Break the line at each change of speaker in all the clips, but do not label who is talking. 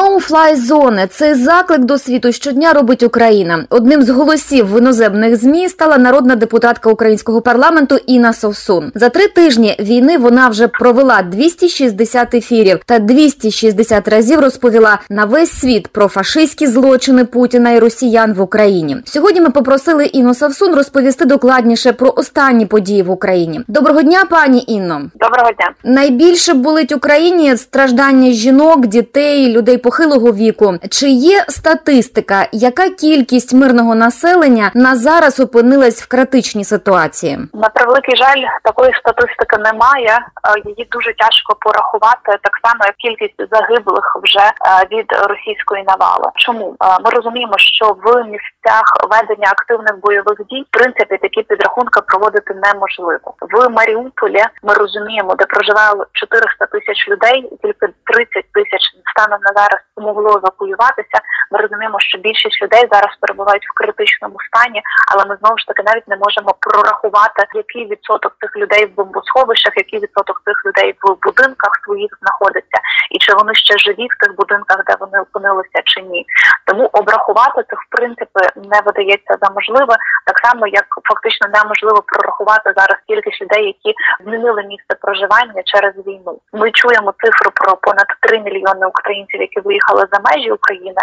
no зони це заклик до світу щодня робить Україна. Одним з голосів в іноземних змі стала народна депутатка українського парламенту Інна Совсун. За три тижні війни вона вже провела 260 ефірів та 260 разів розповіла на весь світ про фашистські злочини Путіна і Росіян в Україні. Сьогодні ми попросили Інну Совсун розповісти докладніше про останні події в Україні. Доброго дня, пані Інно.
Доброго дня.
Найбільше болить Україні страждання жінок, дітей, людей похилого віку. Чи є статистика, яка кількість мирного населення на зараз опинилась в критичній ситуації?
На превеликий жаль, такої статистики немає. Е, Її дуже тяжко порахувати, так само як кількість загиблих вже е, від російської навали. Чому Е, ми розуміємо, що в місцях ведення активних бойових дій в принципі такі підрахунки проводити неможливо. В Маріуполі ми розуміємо, де проживало 400 тисяч людей, тільки 30 тисяч станом на зараз змогло евакуюватися. Ми розуміємо, що більшість людей зараз перебувають в критичному стані, але ми знову ж таки навіть не можемо прорахувати, який відсоток цих людей в бомбосховищах, який відсоток цих людей в будинках своїх знаходиться, і чи вони ще живі в тих будинках, де вони опинилися, чи ні. Тому обрахувати це в принципі не видається за можливе, так само як фактично неможливо прорахувати зараз кількість людей, які змінили місце проживання через війну. Ми чуємо цифру про понад 3 мільйони українців, які виїхали за межі України.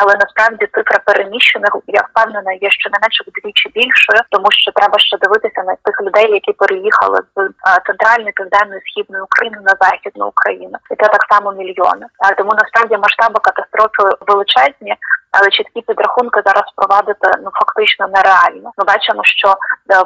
Але насправді цифра переміщених я впевнена є щонайменше вдвічі більшою, тому що треба ще дивитися на тих людей, які переїхали з е, центральної, південної, східної України на західну Україну, і це так само мільйони. А тому насправді масштаби катастрофи величезні. Але чіткі підрахунки зараз провадити ну фактично нереально. Ми бачимо, що е,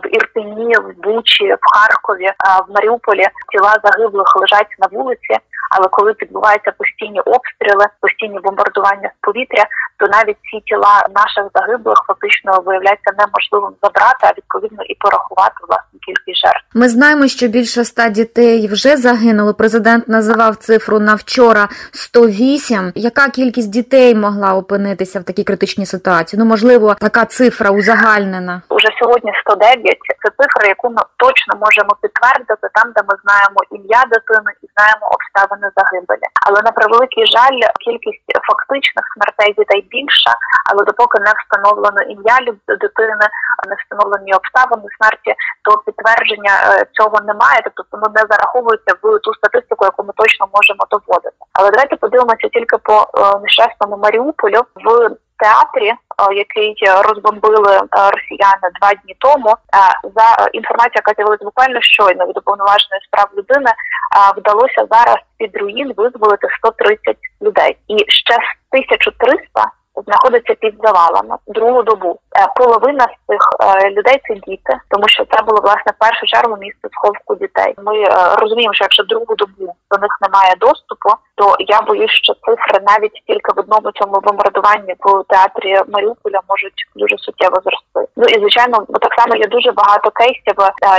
в Ірпені, в Бучі, в Харкові, е, в Маріуполі тіла загиблих лежать на вулиці. Але коли відбуваються постійні обстріли, постійні бомбардування з повітря, то навіть ці тіла наших загиблих фактично виявляється неможливим забрати, а відповідно і порахувати власну кількість жертв.
Ми знаємо, що більше ста дітей вже загинуло. Президент називав цифру на вчора 108. Яка кількість дітей могла опинитися в такій критичній ситуації? Ну можливо, така цифра узагальнена.
Уже сьогодні 109 – це цифра, яку ми точно можемо підтвердити там, де ми знаємо ім'я дитини і знаємо обставини загибелі. Але на превеликий жаль, кількість фактичних смертей дітей більша, але допоки не встановлено ім'я дитини, не встановлені обставини смерті, то підтвердження е, цього немає. Тобто воно не зараховується в ту статистику, яку ми точно можемо доводити. Але давайте подивимося тільки по е, нещасному Маріуполю в. Театрі, е, який розбомбили росіяни два дні тому, за інформацією, яка з'явилася буквально щойно від уповноваженої справ людини, вдалося зараз під руїн визволити 130 людей, і ще 1300 знаходиться під завалами другу добу. Е, половина з цих е, людей це діти, тому що це було власне в першу чергу місце сховку дітей. Ми е, розуміємо, що якщо другу добу до них немає доступу, то я боюсь, що цифри навіть тільки в одному цьому бомбардуванні в театрі Маріуполя можуть дуже суттєво зрости. Ну і звичайно, так само є дуже багато кейсів,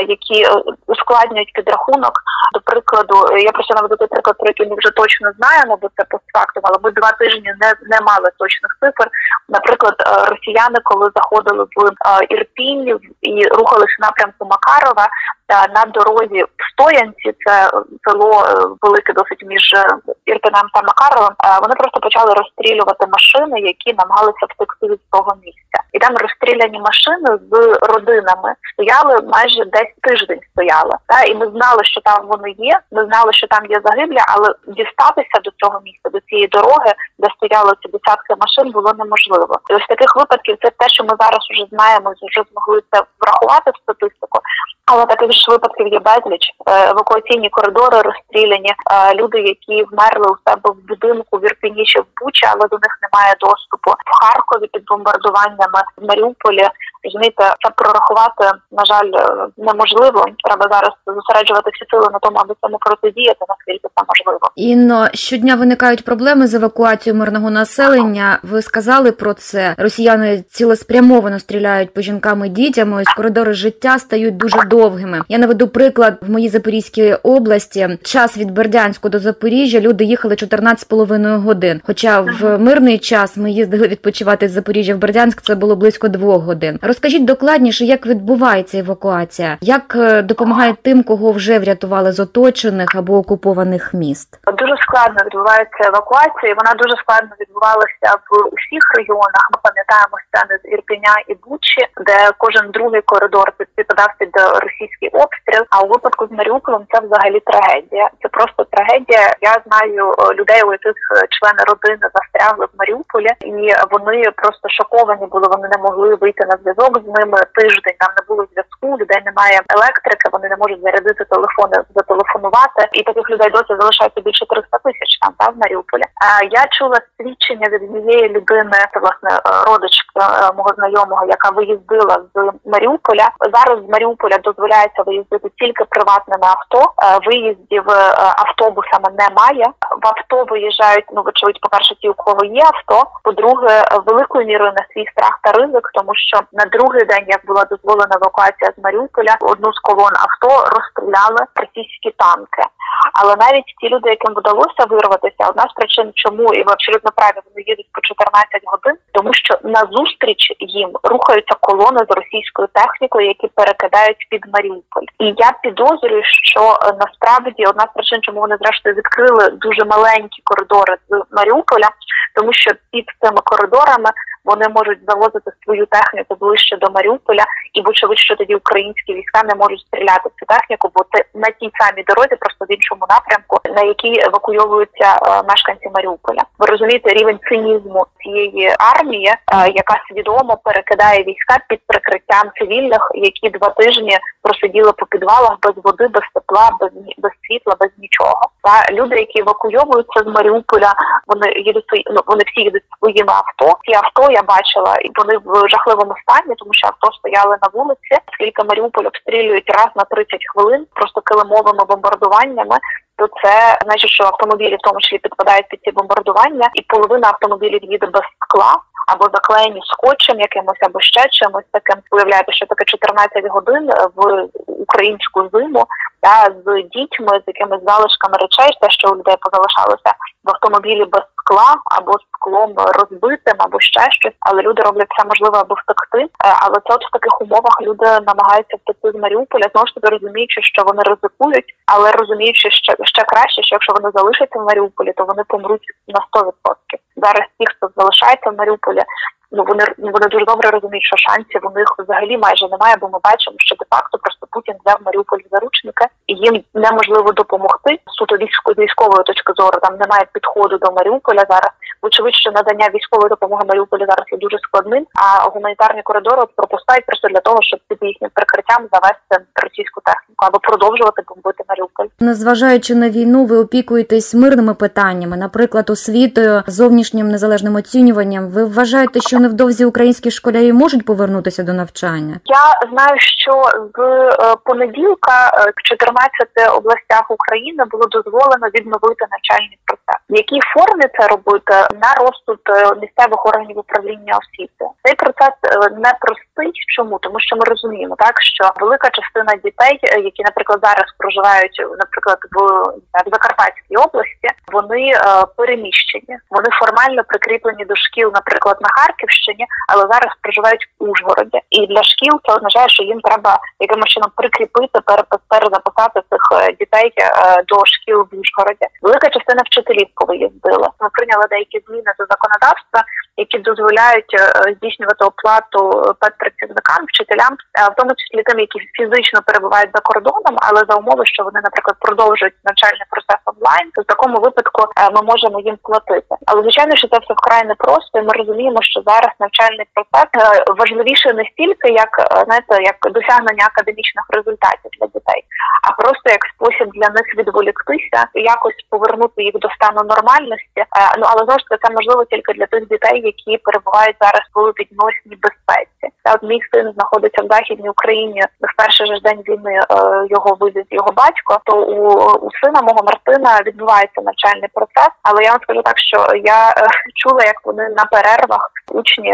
які ускладнюють підрахунок. До прикладу, я просто наведу той приклад, про який ми вже точно знаємо, бо це постфактум, але ми два тижні не, не мали точних цифр. Наприклад, росіяни, коли заходили в Ірпінь і рухалися напрямку Макарова на дорозі в Стоянці, це село е, велике досить між е, та Макаровим. Вони просто почали розстрілювати машини, які намагалися втекти від того місця, і там розстріляні машини з родинами стояли майже десь тиждень. Стояли та і ми знали, що там вони є. Ми знали, що там є загиблі, але дістатися до цього місця, до цієї дороги, де стояли ці десятки машин, було неможливо. І ось таких випадків це те, що ми зараз вже знаємо, вже змогли це врахувати в статистику. Але таких ж випадків є безліч е, евакуаційні коридори розстріляні. Е, люди, які вмерли у себе в будинку в Ірпіні чи в Бучі, але до них немає доступу в Харкові під бомбардуваннями в Маріуполі. Розумієте, це прорахувати на жаль е, неможливо. Треба зараз зосереджувати всі сили на тому, аби цьому протидіяти наскільки це можливо.
Інно щодня виникають проблеми з евакуацією мирного населення. Ви сказали про це. Росіяни цілеспрямовано стріляють по жінкам і дітям. Ось коридори життя стають дуже довгими. Я наведу приклад в моїй Запорізькій області. Час від Бердянську до Запоріжжя люди їхали 14,5 годин. Хоча в мирний час ми їздили відпочивати з Запоріжжя в Бердянськ. Це було близько двох годин. Розкажіть докладніше, як відбувається евакуація, як допомагають тим, кого вже врятували з оточених або окупованих міст.
Дуже складно відбувається евакуація. Вона дуже складно відбувалася в усіх регіонах. Ми пам'ятаємо сцени з Ірпіня і Бучі, де кожен другий коридор підпадав під російський обстріл. А у випадку з Маріуполем це взагалі трагедія. Це просто трагедія. Я знаю е, людей, у яких е, члени родини застрягли в Маріуполі, і вони просто шоковані були. Вони не могли вийти на зв'язок з ними тиждень. Там не було зв'язку. Людей немає електрики. Вони не можуть зарядити телефони, зателефонувати. І таких людей досі залишається більше 300 тисяч там та в Маріуполі. А я чула свідчення від однієї людини, це власне е, родичка мого знайомого, яка виїздила з Маріуполя. Зараз з Маріуполя дозволяється виїздити тільки приватними авто. Е, виїздів автобусами немає. В авто виїжджають ну вочевидь, по перше, ті, у кого є авто. По-друге, великою мірою на свій страх та ризик, тому що на другий день, як була дозволена евакуація з Маріуполя, одну з колон авто розстріляли російські танки. Але навіть ті люди, яким вдалося вирватися, одна з причин, чому і ви абсолютно праві, вони їдуть по 14 годин, тому що на зустріч їм рухаються колони з російською технікою, які перекидають під Маріуполь. І я підозрюю, що е, насправді одна з причин, чому вони зрештою відкрили дуже маленькі коридори з Маріуполя, тому що під цими коридорами вони можуть завозити свою техніку ближче до Маріуполя, і вочевидь, що тоді українські війська не можуть стріляти цю техніку, бо це на тій самій дорозі, просто в іншому напрямку, на якій евакуйовуються е, мешканці Маріуполя. Ви розумієте рівень цинізму цієї армії, е, яка свідомо перекидає війська під прикриттям цивільних, які два тижні просиділи по підвалах без води, без тепла, без без світла, без нічого. Та люди, які евакуйовуються з Маріуполя, вони їдуть ну, вони всі їдуть своїми авто. Ці авто я бачила, і вони в жахливому стані, тому що авто стояли на вулиці. Скільки Маріуполь обстрілюють раз на 30 хвилин, просто килимовими бомбардуваннями. То це значить, що автомобілі в тому числі підпадають під ці бомбардування, і половина автомобілів їде без скла або заклеєні скотчем якимось, або ще чимось таким. Уявляєте, що таке 14 годин в українську зиму та з дітьми, з якимись залишками речей, те, що у людей позалишалося в автомобілі без скла або склом розбитим, або ще щось, але люди роблять все можливе, аби втекти. Е, але це от в таких умовах люди намагаються втекти з Маріуполя, знову ж таки розуміючи, що вони ризикують, але розуміючи, що ще краще, що якщо вони залишаться в Маріуполі, то вони помруть на 100%. Зараз ті, хто залишається в Маріуполі, ну вони вони дуже добре розуміють, що шансів у них взагалі майже немає, бо ми бачимо, що де факто просто Путін взяв Маріуполь заручника, і їм неможливо допомогти суто військової точки зору. Там немає підходу до Маріуполя зараз. Вочевидь, що надання військової допомоги Маріуполі зараз є дуже складним. А гуманітарні коридори пропускають просто для того, щоб під їхнім прикриттям завести техніку або продовжувати бомбити Маріуполь.
Незважаючи на війну, ви опікуєтесь мирними питаннями, наприклад, освітою, зовнішнім незалежним оцінюванням. Ви вважаєте, що невдовзі українські школярі можуть повернутися до навчання?
Я знаю, що з е, понеділка е, в 14 областях України було дозволено відновити навчальний процес. В якій формі це робити на розсуд е, місцевих органів управління освіти? Цей процес не простий. Чому тому, що ми розуміємо, так що велика частина дітей, які, наприклад, зараз проживають, наприклад, в, в Закарпатській області, вони переміщені, вони формально прикріплені до шкіл, наприклад, на Харківщині. Але зараз проживають в Ужгороді. І для шкіл це означає, що їм треба якимось чином прикріпити, перезаписати цих е, дітей е, до шкіл в Ужгороді. Велика частина вчителів повиїздила. Ми прийняли деякі зміни до законодавства, які дозволяють е, здійснювати оплату педпрацівникам, вчителям, в тому числі тим, які фізично перебувають за кордоном, але за умови, що вони, наприклад, продовжують навчальний процес онлайн, то в такому випадку ми можемо їм платити. Але звичайно, що це все вкрай непросто. і Ми розуміємо, що зараз навчальний процес е, важливіше не стільки, як е, знаєте, як досягнення академічних результатів для дітей, а просто як спосіб для них відволіктися, і якось повернути їх до стану нормальності. Е, ну але знову ж таки це можливо тільки для тих дітей, які перебувають зараз в відносній безпеці. Та от мій син знаходиться в західній Україні в перший же день війни його вивіз його батько. То у, у сина мого Мартина відбувається навчальний процес. Але я вам скажу так, що я чула, як вони на перервах учні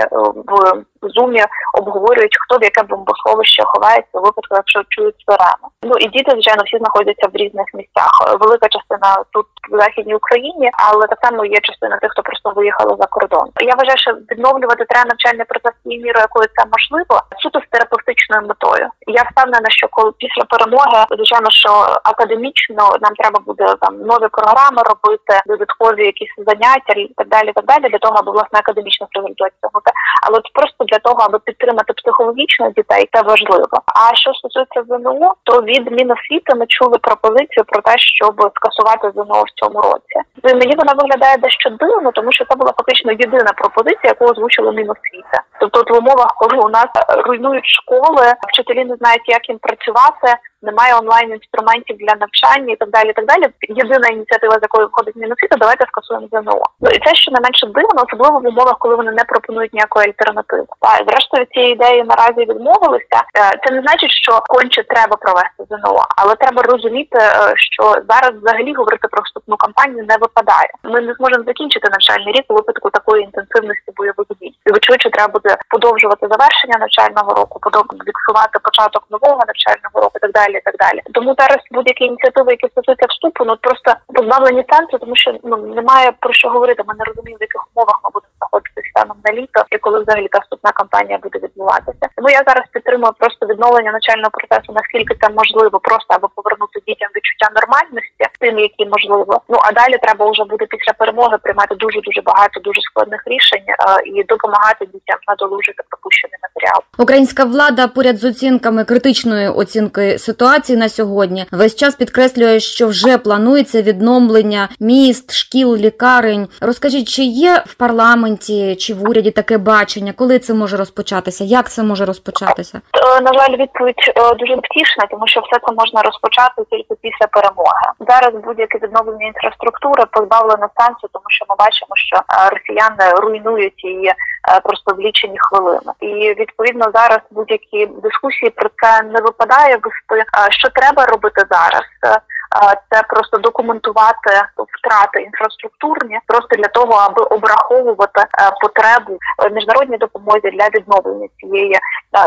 в зумі обговорюють, хто в яке бомбосховище ховається у випадку, якщо чують сирени. Ну і діти, звичайно, всі знаходяться в різних місцях. Велика частина тут в західній Україні, але так само є частина тих, хто просто виїхали за кордон. Я вважаю, що відновлювати треба навчальний процес тією мірою, коли це можливо, суто з терапевтичною метою. Я впевнена, що коли після перемоги, звичайно, що академічно нам треба буде там нові програми робити, додаткові якісь заняття і так далі. Так далі для того, аби власне академічно презентувати цього. Але от просто для того, аби підтримати психологічно дітей, це важливо. А що стосується ЗНО, то від Міносвіти ми чули пропозицію про те, щоб скасувати ЗНО в цьому році. Мені вона виглядає дещо дивно, тому що це була фактично єдина пропозиція, яку озвучила Міносвіта. Тобто, от в умовах, коли у нас руйнують школи, вчителі не знають, як їм працювати немає онлайн інструментів для навчання і так далі. і Так далі, єдина ініціатива, з якою входить Міносвіта, давайте скасуємо ЗНО. Ну і це ще не менше дивно, особливо в умовах, коли вони не пропонують ніякої альтернативи. Та зрештою цієї ідеї наразі відмовилися. Е, це не значить, що конче треба провести ЗНО, але треба розуміти, е, що зараз взагалі говорити про вступну кампанію не випадає. Ми не зможемо закінчити навчальний рік у випадку такої інтенсивності бойових дій. І вочевидь, треба буде подовжувати завершення навчального року, фіксувати початок нового навчального року, і так далі далі. так далі. Тому зараз будь-які ініціативи, які стосуються вступу, ну просто позбавлені сенсу, тому що ну немає про що говорити. Ми не розуміємо, в яких умовах ми будемо знаходитися станом на літо і коли взагалі та вступна кампанія буде відбуватися. Тому я зараз підтримую просто відновлення навчального процесу, наскільки це можливо, просто аби повернути дітям відчуття нормальності, тим, які можливо. Ну а далі треба вже буде після перемоги приймати дуже дуже багато дуже складних рішень а, і допомагати дітям надолужити пропущений матеріал.
Українська влада поряд з оцінками критичної оцінки ситуації на сьогодні весь час підкреслює, що вже планується відновлення міст, шкіл, лікарень. Розкажіть, чи є в парламенті чи в уряді таке бачення, коли це може розпочатися? Як це може розпочатися?
Е, на жаль, відповідь е, дуже втішна, тому що все це можна розпочати тільки після перемоги. Зараз будь-яке відновлення інфраструктури позбавлено сенсу, тому що ми бачимо, що е, росіяни руйнують її просто в лічені хвилини, і відповідно зараз будь-які дискусії про це не випадає вести що треба робити зараз? Це просто документувати втрати інфраструктурні, просто для того, аби обраховувати потребу міжнародній допомозі для відновлення цієї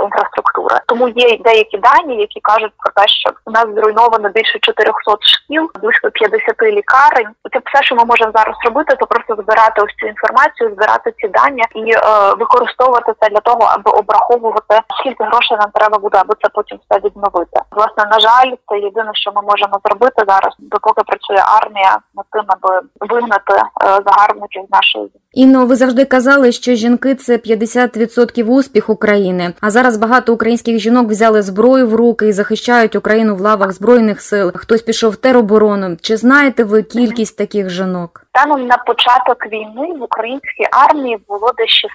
інфраструктури. Тому є деякі дані, які кажуть про те, що у нас зруйновано більше 400 шкіл, близько 50 лікарень. Це все, що ми можемо зараз робити, то просто збирати ось цю інформацію, збирати ці дані і е, використовувати це для того, аби обраховувати скільки грошей нам треба буде, аби це потім все відновити. Власне, на жаль, це єдине, що ми можемо зробити зараз, допоки працює армія над тим, аби вигнати е, загарбників з нашої землі.
Інно, ви завжди казали, що жінки це 50% успіх України. А зараз багато українських жінок взяли зброю в руки і захищають Україну в лавах збройних сил. Хтось пішов в тероборону. Чи знаєте ви кількість таких жінок?
Станом на початок війни в українській армії було десь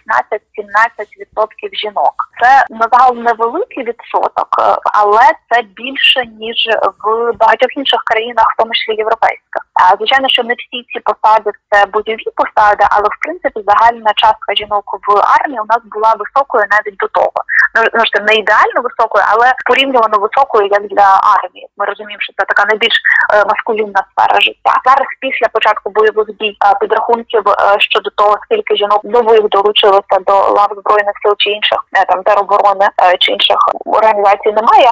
16-17% жінок. Це на загал невеликий відсоток, е, але це більше ніж в багатьох інших країнах, в тому числі європейських. А звичайно, що не всі ці посади це бойові посади, але в принципі загальна частка жінок в армії у нас була високою навіть до того. Ну, ж не ідеально високою, але порівняно високою як для армії. Ми розуміємо, що це така найбільш е, маскулінна сфера життя. Зараз після початку бойових дій е, підрахунків е, щодо того, скільки жінок нових долучилося до лав збройних сил чи інших там тероборони чи інших організацій немає.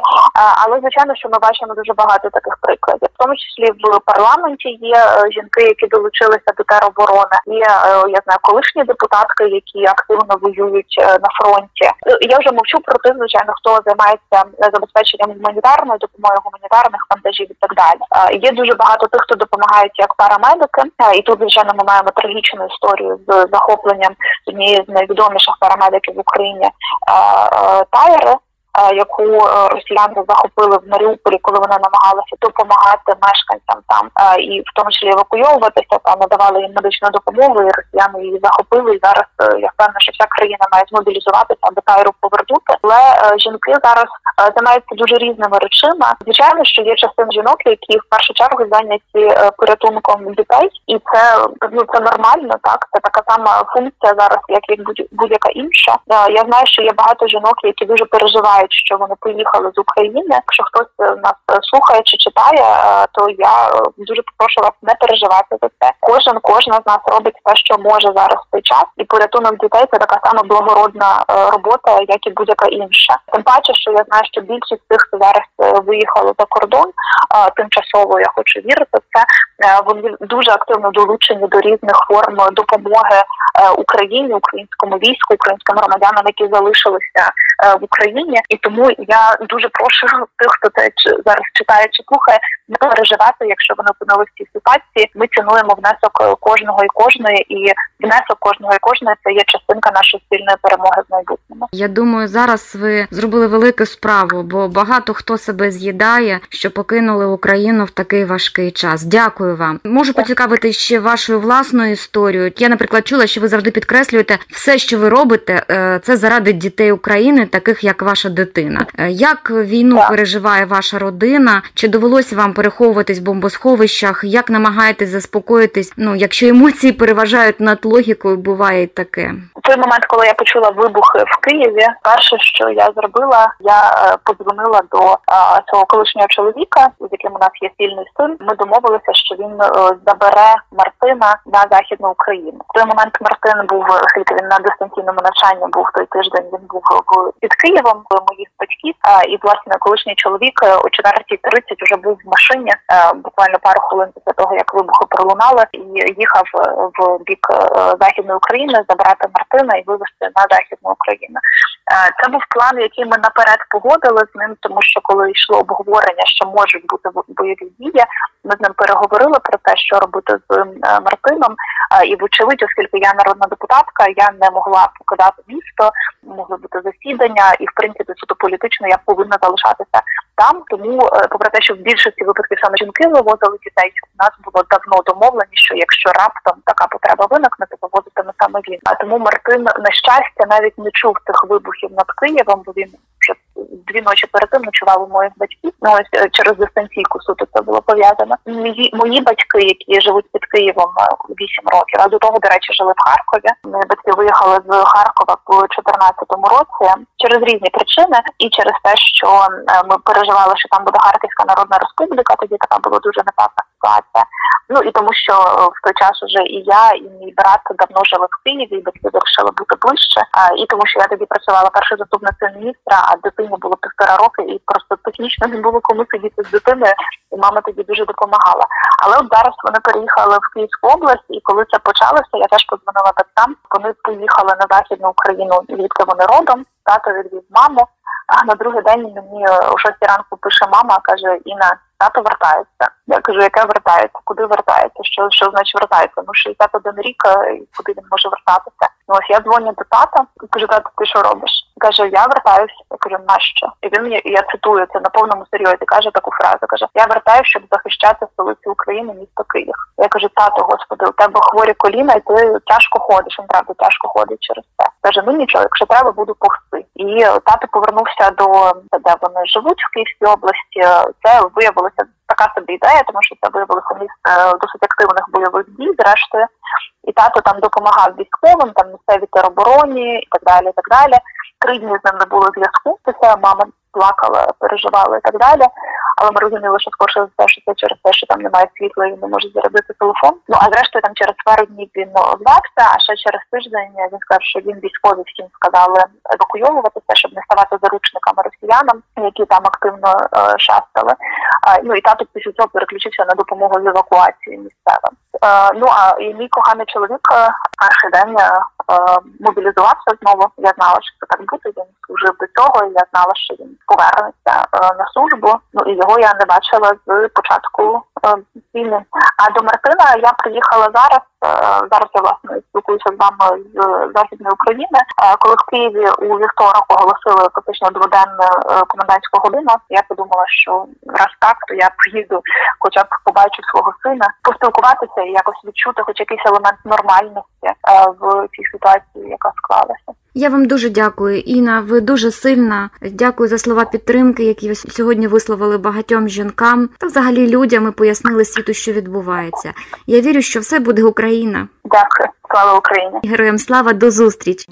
Але звичайно, що ми бачимо дуже багато таких прикладів, в тому числі в парламенті є жінки, які долучилися до тероборони. Є я знаю колишні депутатки, які активно воюють на фронті. Я вже мовчу про тих, звичайно, хто займається забезпеченням гуманітарної допомоги, гуманітарних вантажів і так далі. Є дуже багато тих, хто допомагають як парамедики, і тут звичайно ми маємо трагічну історію з захопленням однієї з найвідоміших парамедиків в Україні Тайри яку е, росіяни захопили в Маріуполі, коли вони намагалися допомагати мешканцям там і в тому числі евакуйовуватися, там надавали їм медичну допомогу, і росіяни її захопили. І зараз е, я впевнена, що вся країна має змобілізуватися, аби тайру повернути. Але е, жінки зараз займаються дуже різними речима. Звичайно, що є частина жінок, які в першу чергу зайняті порятунком дітей, і це ну це нормально. Так це така сама функція зараз, як і будь-яка інша. Я знаю, що є багато жінок, які дуже переживають знають, що вони поїхали з України. Якщо хтось нас слухає чи читає, то я дуже попрошу вас не переживати за це. Кожен кожна з нас робить те, що може зараз в цей час, і порятунок дітей це така сама благородна робота, як і будь-яка інша. Тим паче, що я знаю, що більшість тих, хто зараз виїхали за кордон тимчасово, я хочу вірити, це вони дуже активно долучені до різних форм допомоги Україні, українському війську, українським громадянам, які залишилися в Україні, і тому я дуже прошу тих, хто це зараз читає чи слухає, не переживати, якщо вони опинилися в цій ситуації. Ми цінуємо внесок кожного і кожної, і внесок кожного і кожної це є частинка нашої спільної перемоги в майбутньому.
Я думаю, зараз ви зробили велику справу, бо багато хто себе з'їдає, що покинули Україну в такий важкий час. Дякую вам. Можу поцікавити ще вашою власною історією. Я, наприклад, чула, що ви завжди підкреслюєте все, що ви робите, е, це заради дітей України, таких як ваша дитина. Е, як війну так. переживає ваша родина? Чи довелося вам переховуватись в бомбосховищах? Як намагаєтесь заспокоїтись? Ну, якщо емоції переважають над логікою, буває й таке.
У той момент, коли я почула вибухи в Києві, перше, що я зробила, я е, подзвонила до цього колишнього чоловіка, з яким у нас є спільний син. Ми домовилися, що він забере Мартина на західну Україну. В той момент Мартин був оскільки він на дистанційному навчанні був той тиждень. Він був під Києвом моїх батьків. І власне колишній чоловік о 4.30 вже був в машині буквально пару хвилин після того, як вибухи пролунали, і їхав в бік західної України забрати Мартина і вивезти на західну Україну. Це був план, який ми наперед погодили з ним, тому що коли йшло обговорення, що можуть бути бойові дії, ми з ним переговорили про те, що робити з Мартином. І вочевидь, оскільки я народна депутатка, я не могла покидати місто, могли бути засідання, і в принципі суто політично я повинна залишатися там. Тому, е, попри те, що в більшості випадків саме жінки вивозили дітей, у нас було давно домовлені, що якщо раптом така потреба виникне, то вивозитиме саме він. А тому Мартин на щастя навіть не чув тих вибухів над Києвом, бо він вже дві ночі перед тим ночував у моїх батьків. Ну ось е, через дистанційку суто це було пов'язано. Мої мої батьки, які живуть під Києвом е, вісім років, а до того, до речі, жили в Харкові. Мої батьки виїхали з Харкова в 2014 році через різні причини, і через те, що е, ми переживали, що там буде Харківська Народна Республіка. Тоді така була дуже непевна ситуація. Ну і тому, що в той час уже і я, і мій брат давно жили в Києві, і батьки вирішили бути ближче. І тому, що я тоді працювала першою заступницею міністра, а дитині було півтора роки, і просто технічно не було кому сидіти з дитиною, і мама тоді дуже допомагала. Але от зараз вони переїхали в Київську область, і коли це почалося, я теж подзвонила батькам. Вони поїхали на західну Україну, звідки вони родом. Тато відвіз маму. А на другий день мені о шостій ранку пише мама, каже Інна тато вертається. Я кажу, яке вертається? Куди вертається? Що що значить вертається? Ну 61 рік, куди він може вертатися? Ну ось я дзвоню до тата, і кажу, тато, ти що робиш? Каже, я вертаюся. Я кажу, нащо? І він мені я цитую це на повному серйозі. Каже таку фразу. Каже: Я вертаюся, щоб захищати столицю України, місто Київ. Я кажу, тато, господи, у тебе хворі коліна, і ти тяжко ходиш. Він правда тяжко ходить через це. Каже, ну нічого, якщо треба, буду повсти. І тато повернувся до де вони живуть в Київській області. Це виявилося така собі ідея, тому що це виявилося місце досить активних бойових дій, зрештою. І тато там допомагав військовим, там місцевій теробороні і так далі. і так далі. Три дні з ним не було зв'язку. Після мама плакала, переживала і так далі. Але ми розуміли, що скорше за те, що це через те, що там немає світла і не може зарядити телефон. Ну а зрештою там через пару днів він озвався, а ще через тиждень він сказав, що він військові всім сказали евакуйовуватися, щоб не ставати заручниками росіянам, які там активно е, шастали. Е, ну і тато після цього переключився на допомогу з евакуації місцевим. Е, ну а і мій коханий чоловік е, перший день е, мобілізувався знову. Я знала, що це так буде. Він служив до цього. і Я знала, що він повернеться на службу. Ну і його я не бачила з початку війни. А до Мартина я приїхала зараз. Зараз я власне спілкуюся з вами з західної України. Коли в Києві у вівторок оголосили фактично дводенну комендантську годину, я подумала, що раз так, то я приїду, хоча б побачу свого сина, поспілкуватися і якось відчути, хоч якийсь елемент нормальності в цій ситуації, яка склалася.
Я вам дуже дякую, Інна. Ви дуже сильна. Дякую за слова підтримки, які ви сьогодні висловили багатьом жінкам та взагалі людям і пояснили світу, що відбувається. Я вірю, що все буде Україна.
Дякую, слава Україні!
Героям слава до зустрічі!